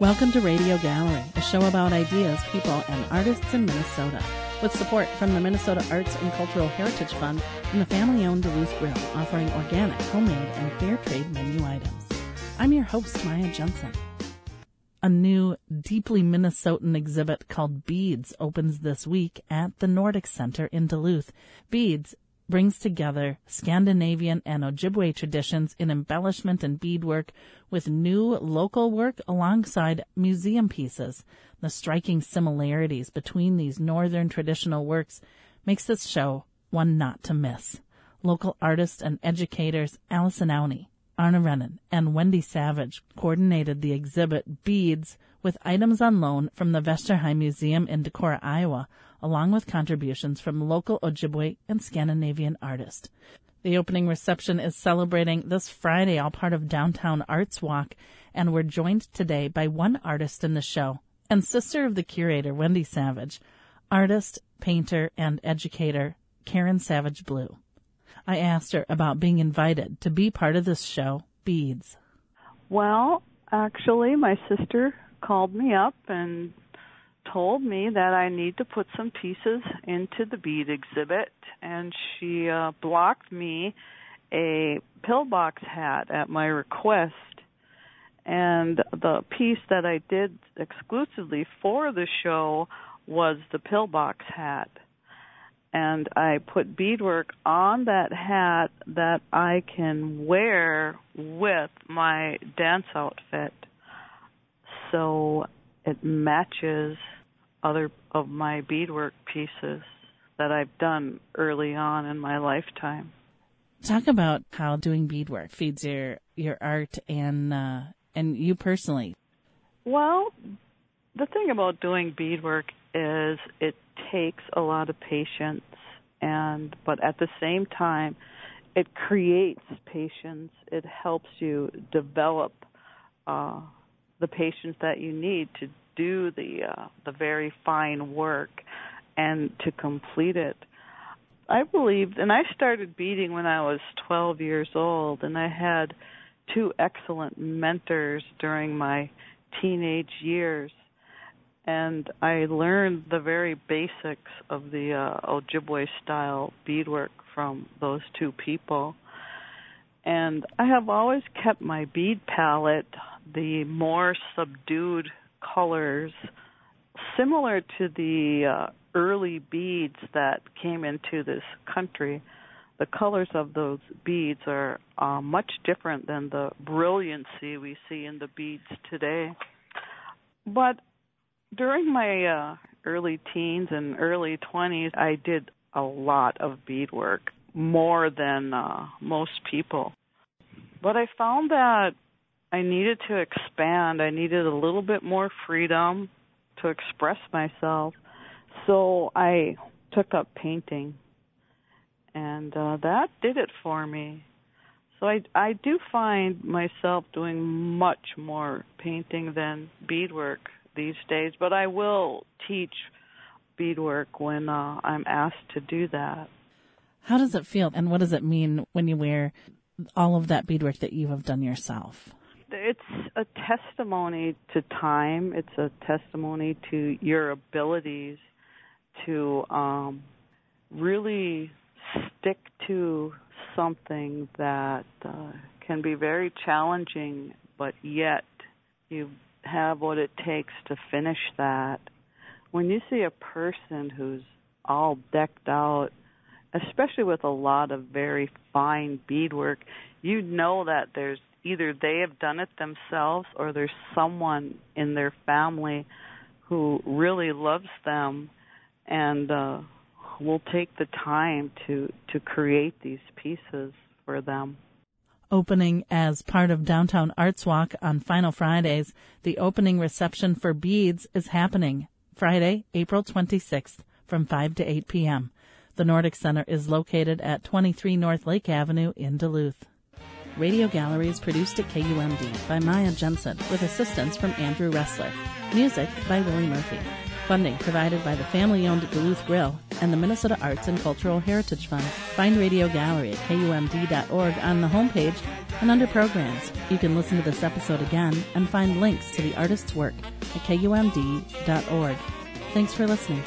Welcome to Radio Gallery, a show about ideas, people, and artists in Minnesota. With support from the Minnesota Arts and Cultural Heritage Fund and the family owned Duluth Grill, offering organic, homemade, and fair trade menu items. I'm your host, Maya Jensen. A new, deeply Minnesotan exhibit called Beads opens this week at the Nordic Center in Duluth. Beads brings together Scandinavian and Ojibwe traditions in embellishment and beadwork with new local work alongside museum pieces. The striking similarities between these northern traditional works makes this show one not to miss. Local artists and educators Allison Aune, Arna Rennan, and Wendy Savage coordinated the exhibit Beads with items on loan from the Vesterheim Museum in Decorah, Iowa, along with contributions from local Ojibwe and Scandinavian artists. The opening reception is celebrating this Friday, all part of Downtown Arts Walk, and we're joined today by one artist in the show and sister of the curator, Wendy Savage, artist, painter, and educator, Karen Savage Blue. I asked her about being invited to be part of this show, Beads. Well, actually, my sister called me up and told me that I need to put some pieces into the bead exhibit, and she uh, blocked me a pillbox hat at my request. And the piece that I did exclusively for the show was the pillbox hat and I put beadwork on that hat that I can wear with my dance outfit. So it matches other of my beadwork pieces that I've done early on in my lifetime. Talk about how doing beadwork feeds your your art and uh, and you personally. Well, the thing about doing beadwork is it takes a lot of patience and but at the same time it creates patience it helps you develop uh, the patience that you need to do the uh, the very fine work and to complete it i believed and i started beading when i was 12 years old and i had two excellent mentors during my teenage years and I learned the very basics of the uh, Ojibwe style beadwork from those two people. And I have always kept my bead palette the more subdued colors, similar to the uh, early beads that came into this country. The colors of those beads are uh, much different than the brilliancy we see in the beads today. But during my uh, early teens and early 20s, I did a lot of beadwork, more than uh, most people. But I found that I needed to expand. I needed a little bit more freedom to express myself. So I took up painting. And uh, that did it for me. So I I do find myself doing much more painting than beadwork these days, but I will teach beadwork when uh, I'm asked to do that. How does it feel, and what does it mean when you wear all of that beadwork that you have done yourself? It's a testimony to time. It's a testimony to your abilities to um, really stick to something that uh, can be very challenging, but yet you have what it takes to finish that. When you see a person who's all decked out, especially with a lot of very fine beadwork, you know that there's either they have done it themselves or there's someone in their family who really loves them and uh will take the time to to create these pieces for them opening as part of Downtown Arts Walk on Final Fridays, the opening reception for Beads is happening Friday, April 26th from 5 to 8 p.m. The Nordic Center is located at 23 North Lake Avenue in Duluth. Radio Gallery is produced at KUMD by Maya Jensen with assistance from Andrew Ressler. Music by Willie Murphy. Funding provided by the family-owned Duluth Grill and the Minnesota Arts and Cultural Heritage Fund. Find Radio Gallery at kumd.org on the homepage And under programs, you can listen to this episode again and find links to the artist's work at kumd.org. Thanks for listening.